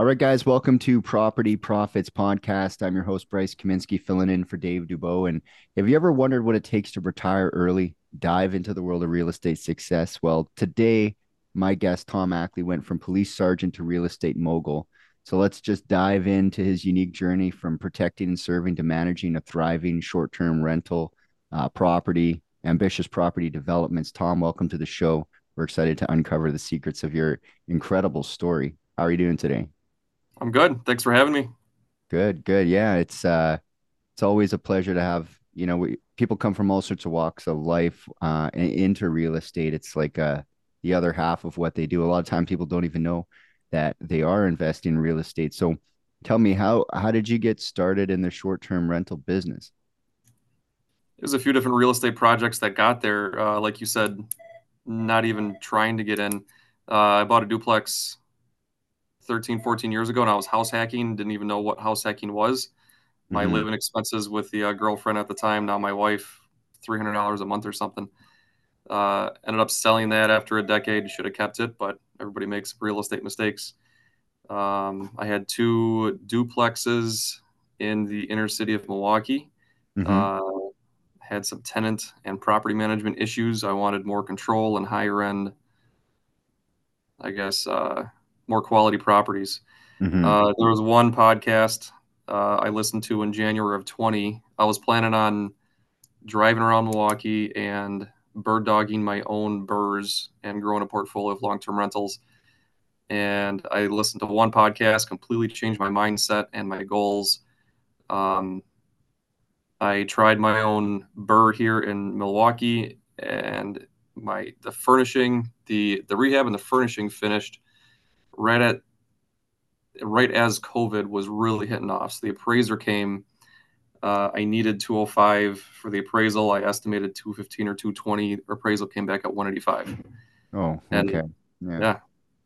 All right, guys, welcome to Property Profits Podcast. I'm your host, Bryce Kaminsky, filling in for Dave Dubeau. And have you ever wondered what it takes to retire early, dive into the world of real estate success? Well, today, my guest, Tom Ackley, went from police sergeant to real estate mogul. So let's just dive into his unique journey from protecting and serving to managing a thriving short term rental uh, property, ambitious property developments. Tom, welcome to the show. We're excited to uncover the secrets of your incredible story. How are you doing today? I'm good. Thanks for having me. Good, good. Yeah, it's uh it's always a pleasure to have, you know, we, people come from all sorts of walks of life uh into real estate. It's like uh the other half of what they do. A lot of times people don't even know that they are investing in real estate. So tell me how how did you get started in the short-term rental business? There's a few different real estate projects that got there. Uh, like you said, not even trying to get in. Uh, I bought a duplex 13, 14 years ago, and I was house hacking. Didn't even know what house hacking was. My mm-hmm. living expenses with the uh, girlfriend at the time, now my wife, three hundred dollars a month or something. Uh, ended up selling that after a decade. Should have kept it, but everybody makes real estate mistakes. Um, I had two duplexes in the inner city of Milwaukee. Mm-hmm. Uh, had some tenant and property management issues. I wanted more control and higher end, I guess, uh, more quality properties. Mm-hmm. Uh, there was one podcast uh, I listened to in January of 20. I was planning on driving around Milwaukee and bird dogging my own BRRRRs and growing a portfolio of long term rentals. And I listened to one podcast, completely changed my mindset and my goals. Um, I tried my own BRRRR here in Milwaukee, and my the furnishing, the the rehab and the furnishing finished right at right as COVID was really hitting off. So the appraiser came. Uh, I needed 205 for the appraisal. I estimated 215 or 220. Appraisal came back at 185. Oh, and okay. Yeah. yeah.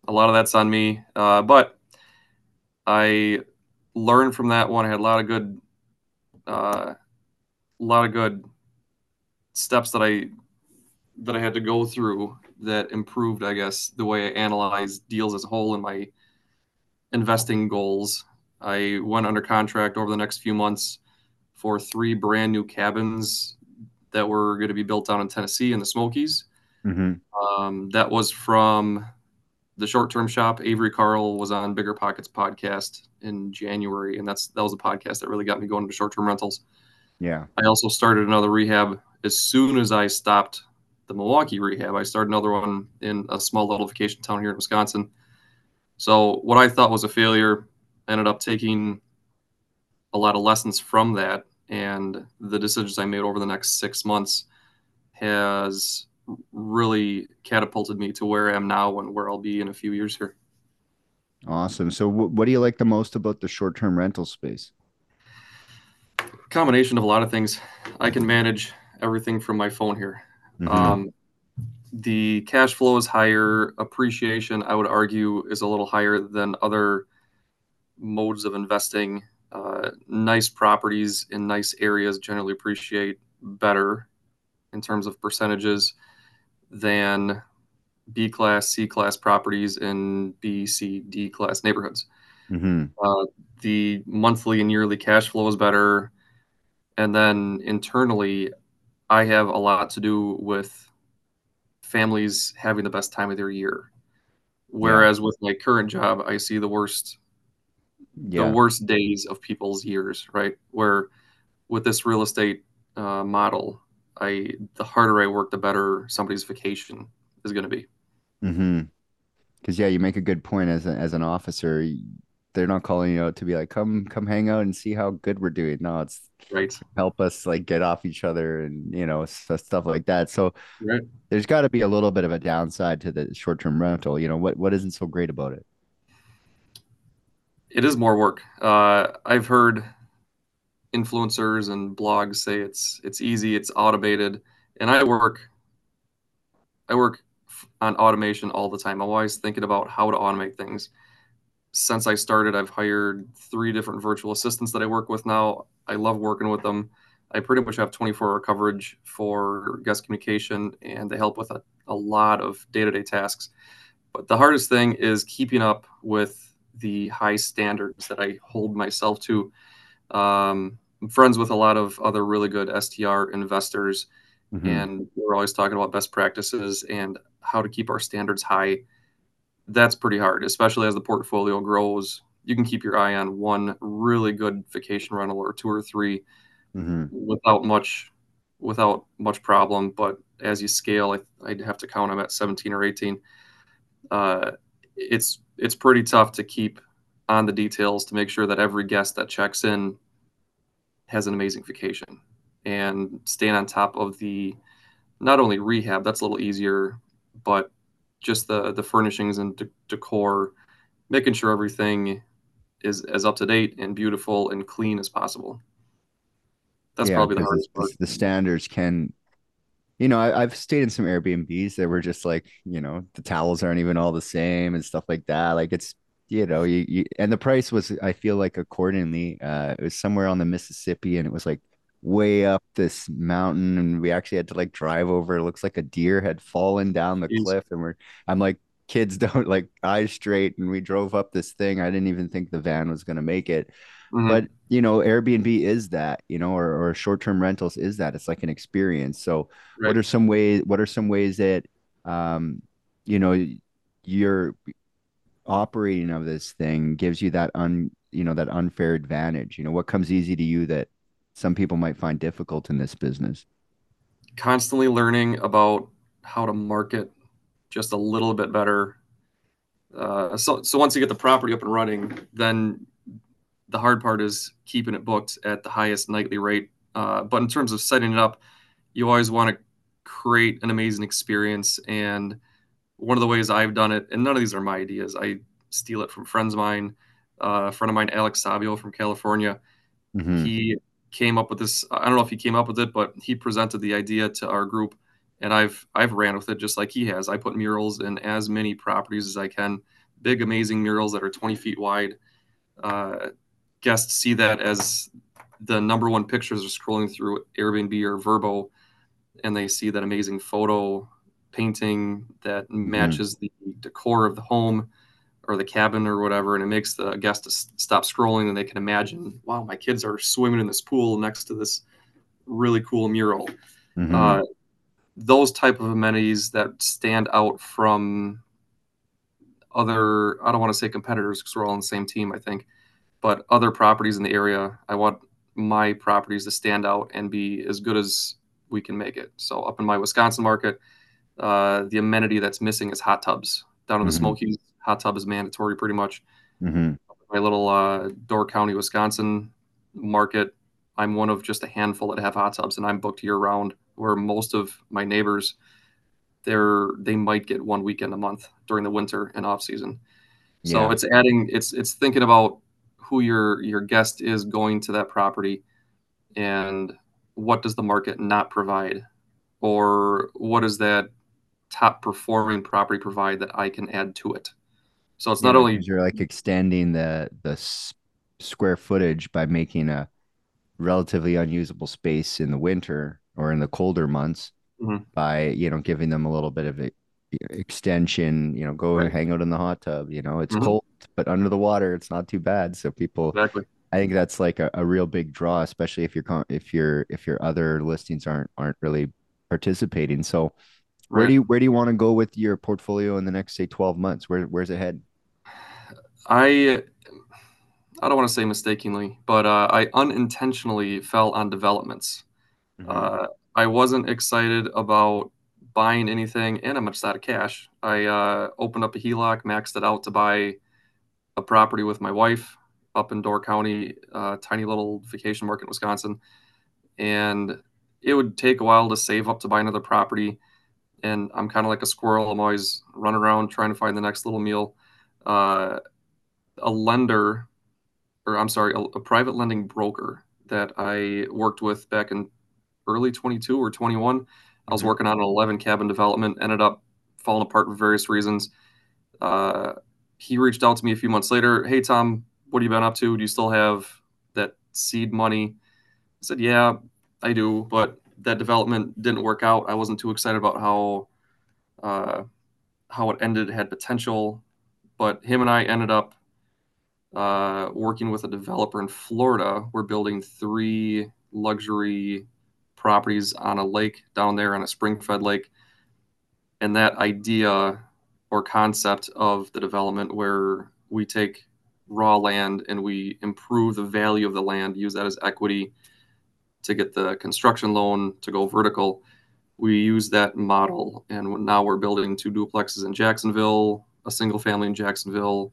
a lot of that's on me. Uh, but I learned from that one. I had a lot of good, uh, a lot of good steps that I that I had to go through that improved, I guess, the way I analyze deals as a whole and my investing goals. I went under contract over the next few months for three brand new cabins that were going to be built down in Tennessee in the Smokies. Mm-hmm. Um, that was from the short term shop. Avery Carl was on BiggerPockets podcast in January, and that's that was a podcast that really got me going into short term rentals. Yeah. I also started another rehab as soon as I stopped the Milwaukee rehab. I started another one in a small little vacation town here in Wisconsin. So what I thought was a failure ended up taking a lot of lessons from that, and the decisions I made over the next six months has really catapulted me to where I am now and where I'll be in a few years here. Awesome. So, w- what do you like the most about the short-term rental space? Combination of a lot of things. I can manage everything from my phone here. Mm-hmm. Um, the cash flow is higher. Appreciation, I would argue, is a little higher than other modes of investing. Uh, nice properties in nice areas generally appreciate better in terms of percentages than B class, C class properties in B, C, D class neighborhoods. Mm-hmm. Uh, the monthly and yearly cash flow is better. And then internally, I have a lot to do with families having the best time of their year. Whereas yeah. with my current job, I see the worst yeah. the worst days of people's years, right? Where with this real estate uh, model, I the harder I work, the better somebody's vacation is going to be. Mm-hmm. Because yeah, you make a good point as a, as an officer they're not calling you out to be like come come hang out and see how good we're doing. No it's right. help us like get off each other and you know stuff like that. So right. there's got to be a little bit of a downside to the short-term rental you know what what isn't so great about it? It is more work. Uh, i've heard influencers and blogs say it's it's easy it's automated and i work i work on automation all the time. I'm always thinking about how to automate things since I started, I've hired three different virtual assistants that I work with now. I love working with them. I pretty much have 24 hour coverage for guest communication, and they help with a, a lot of day to day tasks. But the hardest thing is keeping up with the high standards that I hold myself to. Um, I'm friends with a lot of other really good STR investors, mm-hmm. and we're always talking about best practices and how to keep our standards high. That's pretty hard, especially as the portfolio grows. You can keep your eye on one really good vacation rental or two or 3 mm-hmm. without much without much problem. But as you scale, I, would have to count them at 17 or 18. Uh, it's it's pretty tough to keep on the details to make sure that every guest that checks in has an amazing vacation and staying on top of the not only rehab that's a little easier but just the the furnishings and de- decor making sure everything is as up to date and beautiful and clean as possible that's yeah, probably the hardest part. the standards can you know, I, have stayed in some Airbnbs that were just like, you know, the towels aren't even all the same and stuff like that. Like it's, you know, you, you and the price was, I feel like accordingly, uh, it was somewhere on the Mississippi and it was like way up this mountain and we actually had to like drive over. It looks like a deer had fallen down the Jeez. cliff and we're, I'm like, kids don't like eyes straight and we drove up this thing. I didn't even think the van was going to make it. Mm-hmm. But you know, Airbnb is that, you know, or, or short-term rentals is that. It's like an experience. So right. what are some ways what are some ways that um, you know, you're operating of this thing gives you that un you know, that unfair advantage? You know, what comes easy to you that some people might find difficult in this business? Constantly learning about how to market just a little bit better. Uh, so, so once you get the property up and running, then the hard part is keeping it booked at the highest nightly rate. Uh, but in terms of setting it up, you always want to create an amazing experience. And one of the ways I've done it, and none of these are my ideas, I steal it from friends of mine. Uh, a friend of mine, Alex Savio from California, mm-hmm. he came up with this. I don't know if he came up with it, but he presented the idea to our group, and I've I've ran with it just like he has. I put murals in as many properties as I can, big amazing murals that are 20 feet wide. Uh, guests see that as the number one pictures are scrolling through Airbnb or Vrbo, and they see that amazing photo painting that mm-hmm. matches mm. the decor of the home or the cabin or whatever, and it makes the guest stop scrolling and they can imagine, wow, my kids are swimming in this pool next to this really cool mural. Mm-hmm. Uh, those type of amenities that stand out from other, I don't want to say competitors because we're all on the same team, I think, but other properties in the area, I want my properties to stand out and be as good as we can make it. So up in my Wisconsin market, uh, the amenity that's missing is hot tubs. Down in the mm-hmm. Smokies, hot tub is mandatory pretty much. Mm-hmm. My little uh, Door County, Wisconsin market, I'm one of just a handful that have hot tubs, and I'm booked year round. Where most of my neighbors, they're they might get one weekend a month during the winter and off season. So yeah. it's adding, it's it's thinking about who your your guest is going to that property and what does the market not provide or what does that top performing property provide that I can add to it. So it's not only you're like extending the the square footage by making a relatively unusable space in the winter or in the colder months mm-hmm. by you know giving them a little bit of a extension you know go right. and hang out in the hot tub you know it's mm-hmm. cold but under the water, it's not too bad. So people, exactly. I think that's like a, a real big draw, especially if your if your if your other listings aren't aren't really participating. So, where right. do you where do you want to go with your portfolio in the next say twelve months? Where where's it head? I I don't want to say mistakenly, but uh, I unintentionally fell on developments. Mm-hmm. Uh, I wasn't excited about buying anything, and I'm just out of cash. I uh, opened up a HELOC, maxed it out to buy a property with my wife up in Door County, uh, tiny little vacation market in Wisconsin, and it would take a while to save up to buy another property. And I'm kind of like a squirrel. I'm always running around trying to find the next little meal. A lender, or I'm sorry, a, a private lending broker that I worked with back in early 22 or 21. I was mm-hmm. working on an 11 cabin development, ended up falling apart for various reasons. Uh, he reached out to me a few months later. Hey, Tom, what have you been up to? Do you still have that seed money? I said, Yeah, I do, but that development didn't work out. I wasn't too excited about how uh, how it ended. It had potential, but him and I ended up uh, working with a developer in Florida. We're building three luxury properties on a lake down there on a spring fed lake. And that idea or concept of the development where we take raw land and we improve the value of the land, use that as equity to get the construction loan to go vertical. We use that model, and now we're building two duplexes in Jacksonville, a single family in Jacksonville,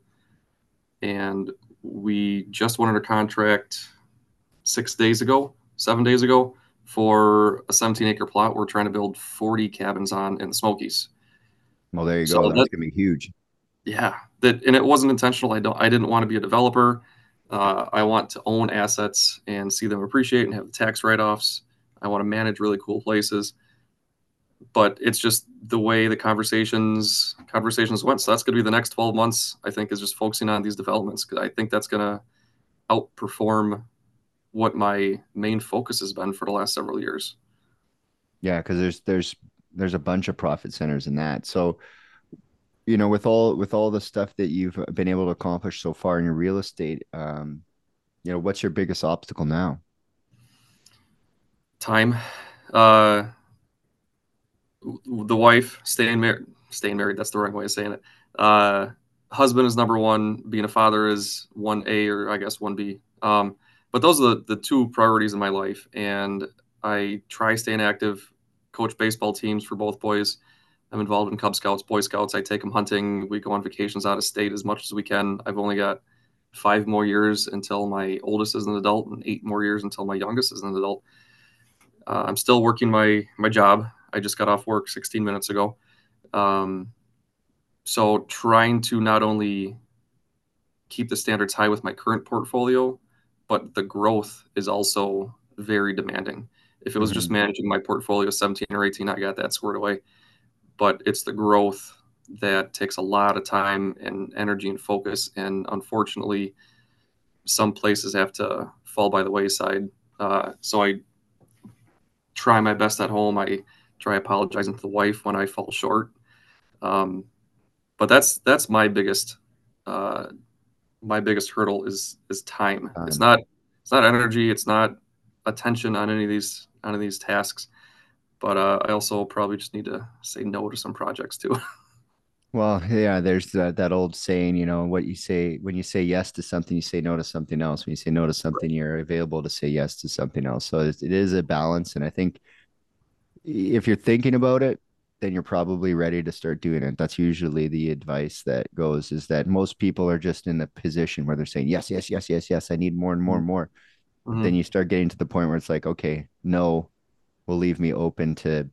and we just went under contract six days ago, seven days ago, for a 17 acre plot. We're trying to build 40 cabins on in the Smokies. Well, there you so go. That's that, gonna be huge. Yeah, that and it wasn't intentional. I don't. I didn't want to be a developer. Uh, I want to own assets and see them appreciate and have the tax write offs. I want to manage really cool places. But it's just the way the conversations conversations went. So that's going to be the next 12 months. I think is just focusing on these developments because I think that's going to outperform what my main focus has been for the last several years. Yeah, because there's there's there's a bunch of profit centers in that. So you know with all with all the stuff that you've been able to accomplish so far in your real estate um you know what's your biggest obstacle now time uh the wife staying married staying married that's the wrong way of saying it uh husband is number one being a father is one a or i guess one b um but those are the, the two priorities in my life and i try staying active coach baseball teams for both boys I'm involved in Cub Scouts, Boy Scouts. I take them hunting. We go on vacations out of state as much as we can. I've only got five more years until my oldest is an adult, and eight more years until my youngest is an adult. Uh, I'm still working my my job. I just got off work 16 minutes ago. Um, so trying to not only keep the standards high with my current portfolio, but the growth is also very demanding. If it was mm-hmm. just managing my portfolio 17 or 18, I got that squared away but it's the growth that takes a lot of time and energy and focus. And unfortunately, some places have to fall by the wayside. Uh, so I try my best at home. I try apologizing to the wife when I fall short. Um, but that's that's my biggest uh, my biggest hurdle is is time. time. It's not it's not energy. It's not attention on any of these on any of these tasks but uh, I also probably just need to say no to some projects too. well, yeah, there's that, that old saying, you know, what you say when you say yes to something, you say no to something else. When you say no to something, you're available to say yes to something else. So it is a balance. And I think if you're thinking about it, then you're probably ready to start doing it. That's usually the advice that goes is that most people are just in the position where they're saying, yes, yes, yes, yes, yes, I need more and more and more. Mm-hmm. Then you start getting to the point where it's like, okay, no, will leave me open to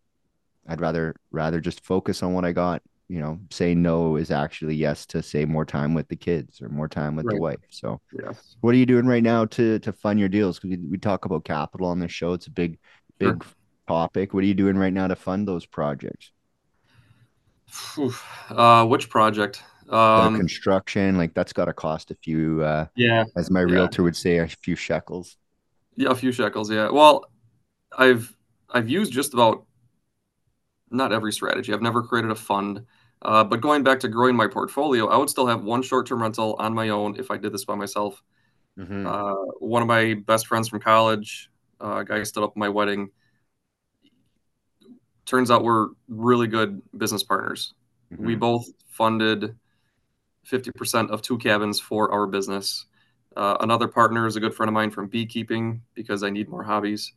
I'd rather rather just focus on what I got. You know, say no is actually yes to say more time with the kids or more time with right. the wife. So, yes. what are you doing right now to to fund your deals? Because we, we talk about capital on this show. It's a big, big sure. Topic. What are you doing right now to fund those projects? Uh, which project? Um, construction, like that's got to cost a few. Uh, yeah, as my realtor yeah. would say, a few shekels. Yeah, a few shekels. Yeah. Well, I've I've used just about not every strategy. I've never created a fund. Uh, but going back to growing my portfolio, I would still have one short-term rental on my own if I did this by myself. Mm-hmm. Uh, one of my best friends from college, uh, guy stood up at my wedding. Turns out we're really good business partners. Mm-hmm. We both funded 50% of two cabins for our business. Uh, another partner is a good friend of mine from beekeeping because I need more hobbies.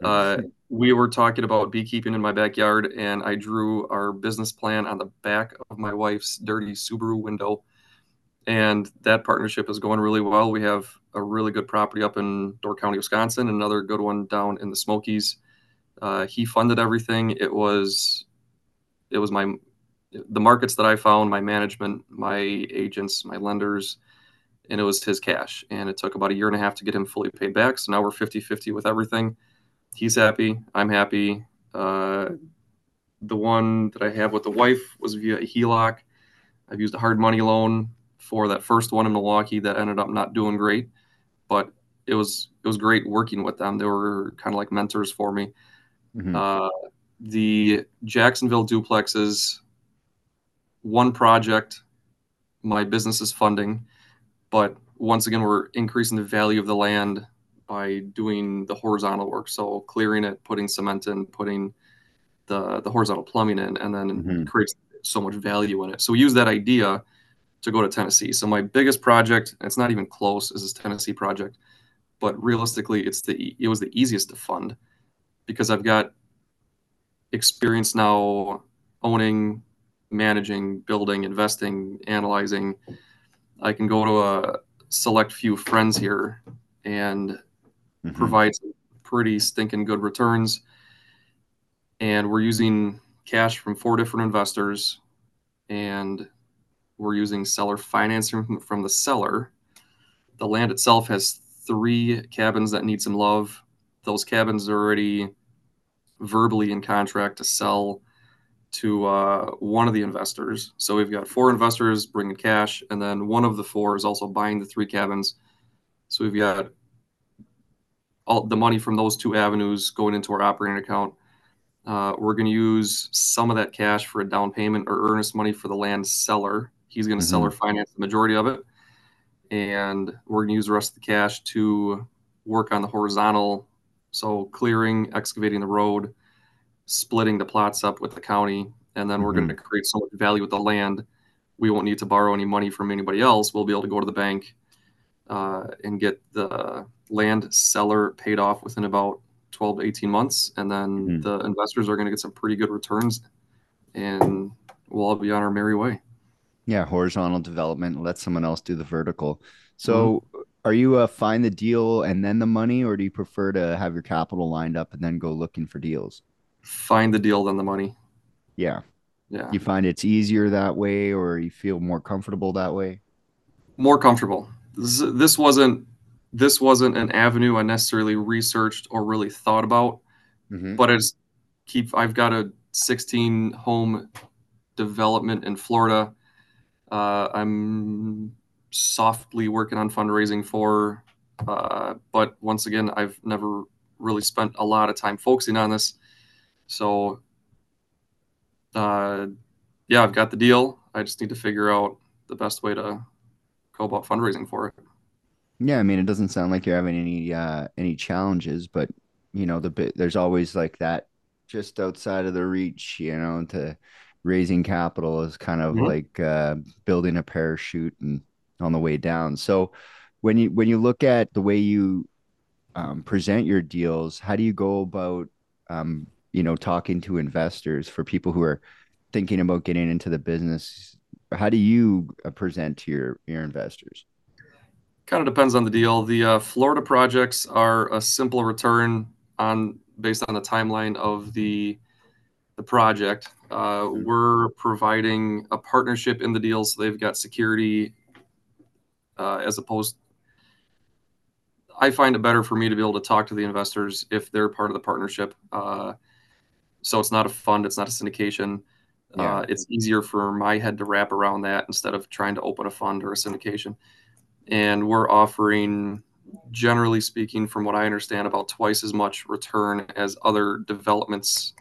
Uh, we were talking about beekeeping in my backyard, and I drew our business plan on the back of my wife's dirty Subaru window. And that partnership is going really well. We have a really good property up in Door County, Wisconsin, another good one down in the Smokies. Uh, he funded everything. It was, it was my, the markets that I found, my management, my agents, my lenders, and it was his cash. And it took about a year and a half to get him fully paid back. So now we're 50 50 with everything he's happy. I'm happy. Uh, the one that I have with the wife was via HELOC. I've used a hard money loan for that first one in Milwaukee that ended up not doing great, but it was it was great working with them. They were kind of like mentors for me. Mm-hmm. Uh, the Jacksonville duplexes, one project, my business is funding. but once again, we're increasing the value of the land by doing the horizontal work. So clearing it, putting cement in, putting the the horizontal plumbing in, and then mm-hmm. creates so much value in it. So we use that idea to go to Tennessee. So my biggest project, it's not even close, is this Tennessee project, but realistically, it's the it was the easiest to fund because I've got experience now owning, managing, building, investing, analyzing. I can go to a select few friends here and mm-hmm. provide pretty stinking good returns. And we're using cash from four different investors and we're using seller financing from the seller. The land itself has three cabins that need some love. Those cabins are already verbally in contract to sell to uh, one of the investors. So we've got four investors bringing cash, and then one of the four is also buying the three cabins. So we've got all the money from those two avenues going into our operating account. Uh, we're going to use some of that cash for a down payment or earnest money for the land seller. He's going to mm-hmm. sell or finance the majority of it. And we're going to use the rest of the cash to work on the horizontal. So clearing, excavating the road, splitting the plots up with the county. And then we're mm-hmm. going to create so much value with the land. We won't need to borrow any money from anybody else. We'll be able to go to the bank uh, and get the land seller paid off within about 12 to 18 months. And then mm-hmm. the investors are going to get some pretty good returns and we'll all be on our merry way. Yeah, horizontal development, let someone else do the vertical. So, mm-hmm. Are you uh, find the deal and then the money, or do you prefer to have your capital lined up and then go looking for deals? Find the deal then the money. Yeah. Yeah. You find it's easier that way, or you feel more comfortable that way? More comfortable. This, this wasn't this wasn't an avenue I necessarily researched or really thought about, mm-hmm. but it's keep. I've got a 16 home development in Florida uh, I'm softly working on fundraising for, uh, but once again, I've never really spent a lot of time focusing on this. So, uh, yeah, I've got the deal. I just need to figure out the best way to go about fundraising for it. Yeah, I mean, it doesn't sound like you're having any uh, any challenges, but you know, the bit there's always like that just outside of the reach, you know, to raising capital is kind of mm-hmm. like uh, building a parachute and on the way down. So when you when you look at the way you um, present your deals, how do you go about um, you know talking to investors for people who are thinking about getting into the business? How do you uh, present to your your investors? Kind of depends on the deal. The uh, Florida projects are a simple return on based on the timeline of the the project. Uh, mm-hmm. we're providing a partnership in the deal, so they've got security uh, as opposed. I find it better for me to be able to talk to the investors if they're part of the partnership. Uh, so it's not a fund, it's not a syndication. Yeah. Uh, it's easier for my head to wrap around that instead of trying to open a fund or a syndication. And we're offering, generally speaking, from what I understand, about twice as much return as other developments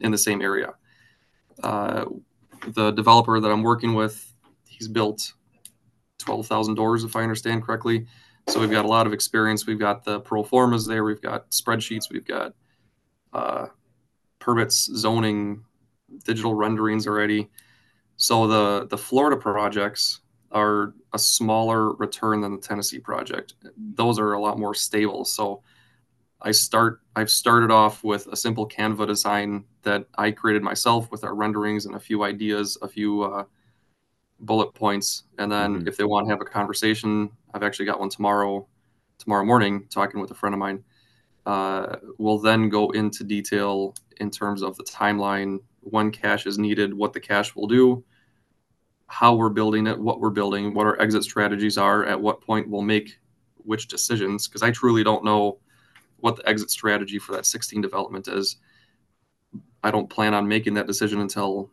in the same area. Uh, the developer that I'm working with, he's built 12,000 doors, if I understand correctly. So we've got a lot of experience. We've got the pro formas there. We've got spreadsheets. We've got uh, permits, zoning, digital renderings already. So the the Florida projects are a smaller return than the Tennessee project. Those are a lot more stable. So I start I've started off with a simple Canva design that I created myself with our renderings and a few ideas, a few uh, bullet points, and then mm-hmm. if they want to have a conversation, I've actually got one tomorrow, tomorrow morning, talking with a friend of mine. Uh, we'll then go into detail in terms of the timeline, when cash is needed, what the cash will do, how we're building it, what we're building, what our exit strategies are, at what point we'll make which decisions, because I truly don't know what the exit strategy for that 16 development is. I don't plan on making that decision until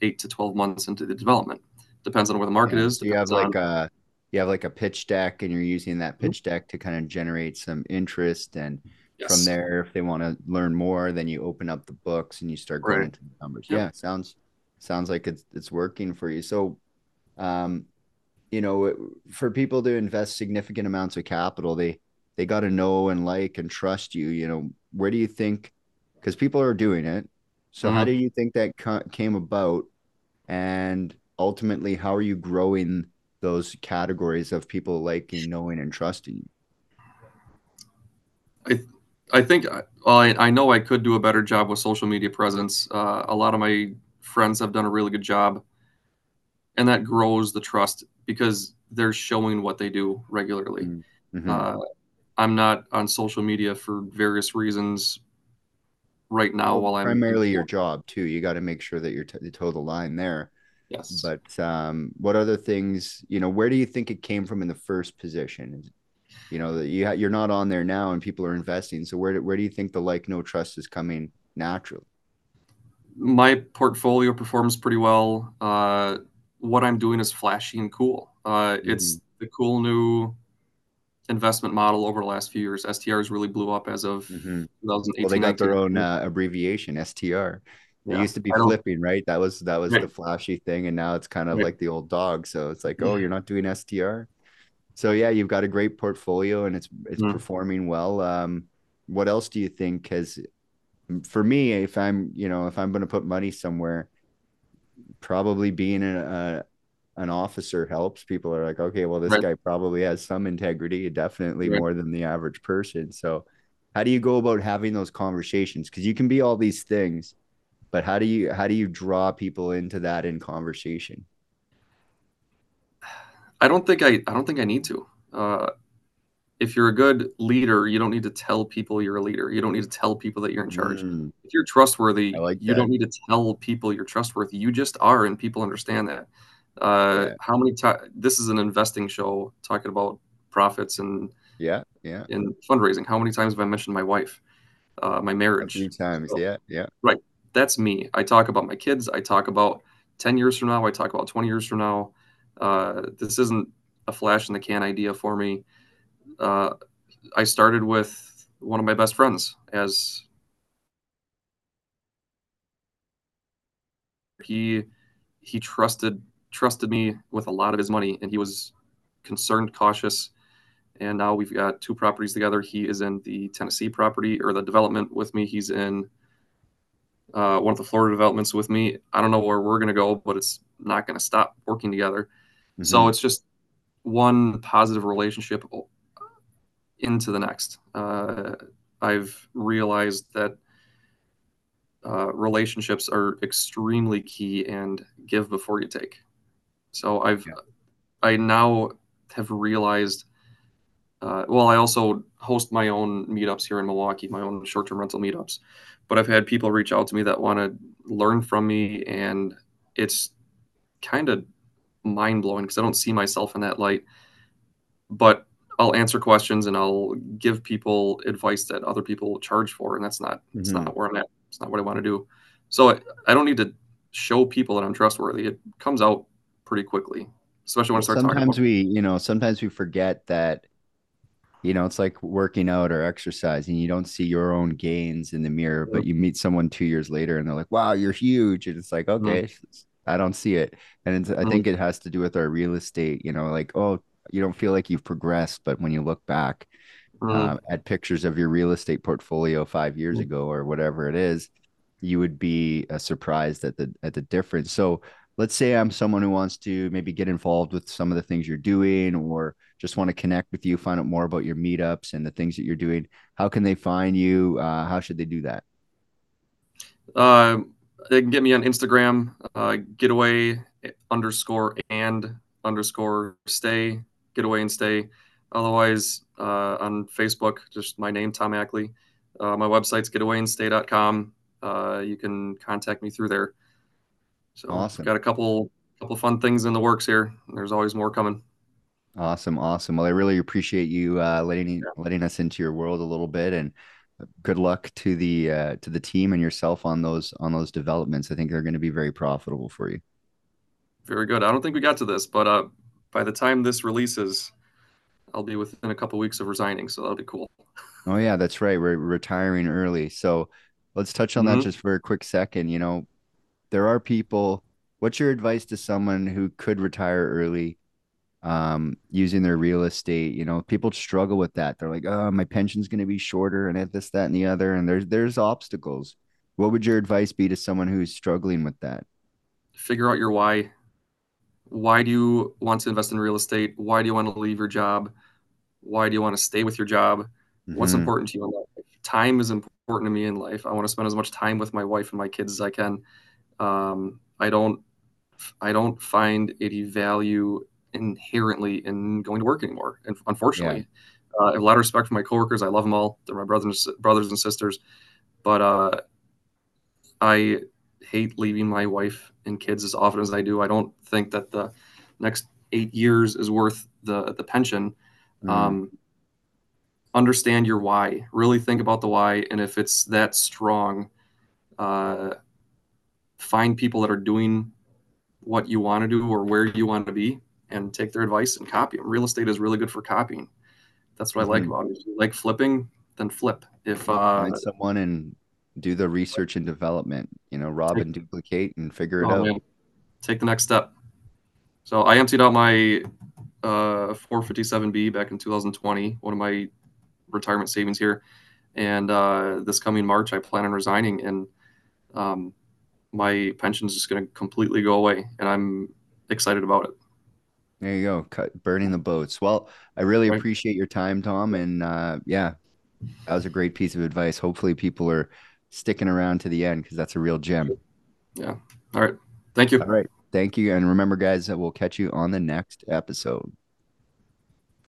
eight to 12 months into the development. Depends on where the market yeah. is. Do you have like a you have like a pitch deck and you're using that mm-hmm. pitch deck to kind of generate some interest and yes. from there if they want to learn more then you open up the books and you start going right. into the numbers yep. yeah sounds sounds like it's it's working for you so um you know, for people to invest significant amounts of capital, they they got to know and like and trust you. You know, where do you think? Because people are doing it. So mm-hmm. how do you think that came about? And ultimately, how are you growing those categories of people liking, knowing, and trusting you? I I think well, I, I know I could do a better job with social media presence. Uh, a lot of my friends have done a really good job, and that grows the trust because they're showing what they do regularly. Mm-hmm. Uh, I'm not on social media for various reasons right now well, while I'm primarily your job too. You got to make sure that you're t- the line there. Yes. But um, what other things, you know, where do you think it came from in the first position? You know, you ha- you're not on there now and people are investing. So where do, where do you think the like no trust is coming naturally? My portfolio performs pretty well. Uh, what I'm doing is flashy and cool. Uh, mm-hmm. It's the cool new investment model over the last few years. STRs really blew up as of mm-hmm. 2018. Well, they got their own uh, abbreviation, STR. It yeah. used to be flipping, right? That was that was right. the flashy thing, and now it's kind of right. like the old dog. So it's like, oh, you're not doing STR. So yeah, you've got a great portfolio, and it's it's mm. performing well. Um, what else do you think has, for me, if I'm you know if I'm going to put money somewhere, probably being a, a, an officer helps. People are like, okay, well, this right. guy probably has some integrity, definitely more than the average person. So, how do you go about having those conversations? Because you can be all these things but how do you how do you draw people into that in conversation? I don't think i i don't think i need to. Uh, if you're a good leader you don't need to tell people you're a leader. You don't need to tell people that you're in charge. Mm. if you're trustworthy like you don't need to tell people you're trustworthy. You just are and people understand that. Uh, yeah. how many times this is an investing show talking about profits and yeah yeah. in fundraising. How many times have i mentioned my wife uh, my marriage a few times. So, yeah yeah. Right that's me. I talk about my kids. I talk about 10 years from now. I talk about 20 years from now. Uh, this isn't a flash in the can idea for me. Uh, I started with one of my best friends as he he trusted trusted me with a lot of his money and he was concerned cautious and now we've got two properties together he is in the tennessee property or the development with me he's in uh, one of the Florida developments with me. I don't know where we're going to go, but it's not going to stop working together. Mm-hmm. So it's just one positive relationship into the next. Uh, I've realized that uh, relationships are extremely key and give before you take. So I've, yeah. I now have realized. Uh, well, I also host my own meetups here in Milwaukee, my own short-term rental meetups but I've had people reach out to me that want to learn from me, and it's kind of mind blowing because I don't see myself in that light. But I'll answer questions and I'll give people advice that other people charge for, and that's not mm-hmm. it's not where I'm at. It's not what I want to do. So I, I don't need to show people that I'm trustworthy. It comes out pretty quickly, especially when I start sometimes talking. Sometimes we, you know, sometimes we forget that you know, it's like working out or exercising. You don't see your own gains in the mirror, but you meet someone two years later and they're like, wow, you're huge. And it's like, mm-hmm. okay, mm-hmm. I don't see it. And I mm-hmm. think it has to do with our real estate, you know, like, oh, you don't feel like you've progressed. But when you look back mm-hmm. uh, at pictures of your real estate portfolio five years mm-hmm. ago or whatever it is, you would be uh, surprised at the at the difference. So let's say I'm someone who wants to maybe get involved with some of the things you're doing or just want to connect with you, find out more about your meetups and the things that you're doing, how can they find you? Uh, how should they do that? Uh, they can get me on Instagram, uh, getaway underscore and underscore stay, getaway and stay. Otherwise, uh, on Facebook, just my name, Tom Ackley. Uh, my website's getawayandstay.com. Uh, you can contact me through there. So awesome. got a couple couple fun things in the works here. There's always more coming. Awesome, awesome. Well, I really appreciate you uh, letting letting us into your world a little bit, and good luck to the uh, to the team and yourself on those on those developments. I think they're going to be very profitable for you. Very good. I don't think we got to this, but uh, by the time this releases, I'll be within a couple of weeks of resigning, so that'll be cool. Oh yeah, that's right. We're retiring early, so let's touch on mm-hmm. that just for a quick second. You know, there are people. What's your advice to someone who could retire early? um, using their real estate. You know, people struggle with that. They're like, oh, my pension's going to be shorter and this, that, and the other. And there's there's obstacles. What would your advice be to someone who's struggling with that? Figure out your why. Why do you want to invest in real estate? Why do you want to leave your job? Why do you want to stay with your job? Mm-hmm. What's important to you in life? Time is important to me in life. I want to spend as much time with my wife and my kids as I can. Um, I don't I don't find any value inherently in going to work anymore. And unfortunately, yeah. uh, I have a lot of respect for my coworkers. I love them all. They're my brothers, brothers and sisters. But uh, I hate leaving my wife and kids as often as I do. I don't think that the next eight years is worth the the pension. Mm. Um, understand your why. Really think about the why, and if it's that strong, uh, find people that are doing what you want to do or where you want to be and take their advice and copy them. Real estate is really good for copying. That's what mm-hmm. I like mm-hmm. about it. If you like flipping, then flip. If uh, find someone and do the research and development, you know, rob and duplicate and figure it oh, out. Man. Take the next step. So I emptied out my uh, 457B back in 2020, one of my retirement savings here. And uh, this coming March, I plan on resigning, and um, my pension is just going to completely go away, and I'm excited about it. There you go, cut burning the boats. Well, I really right. appreciate your time, Tom, and uh, yeah, that was a great piece of advice. Hopefully, people are sticking around to the end because that's a real gem. Yeah. All right. Thank you. All right. Thank you, and remember, guys, that we'll catch you on the next episode.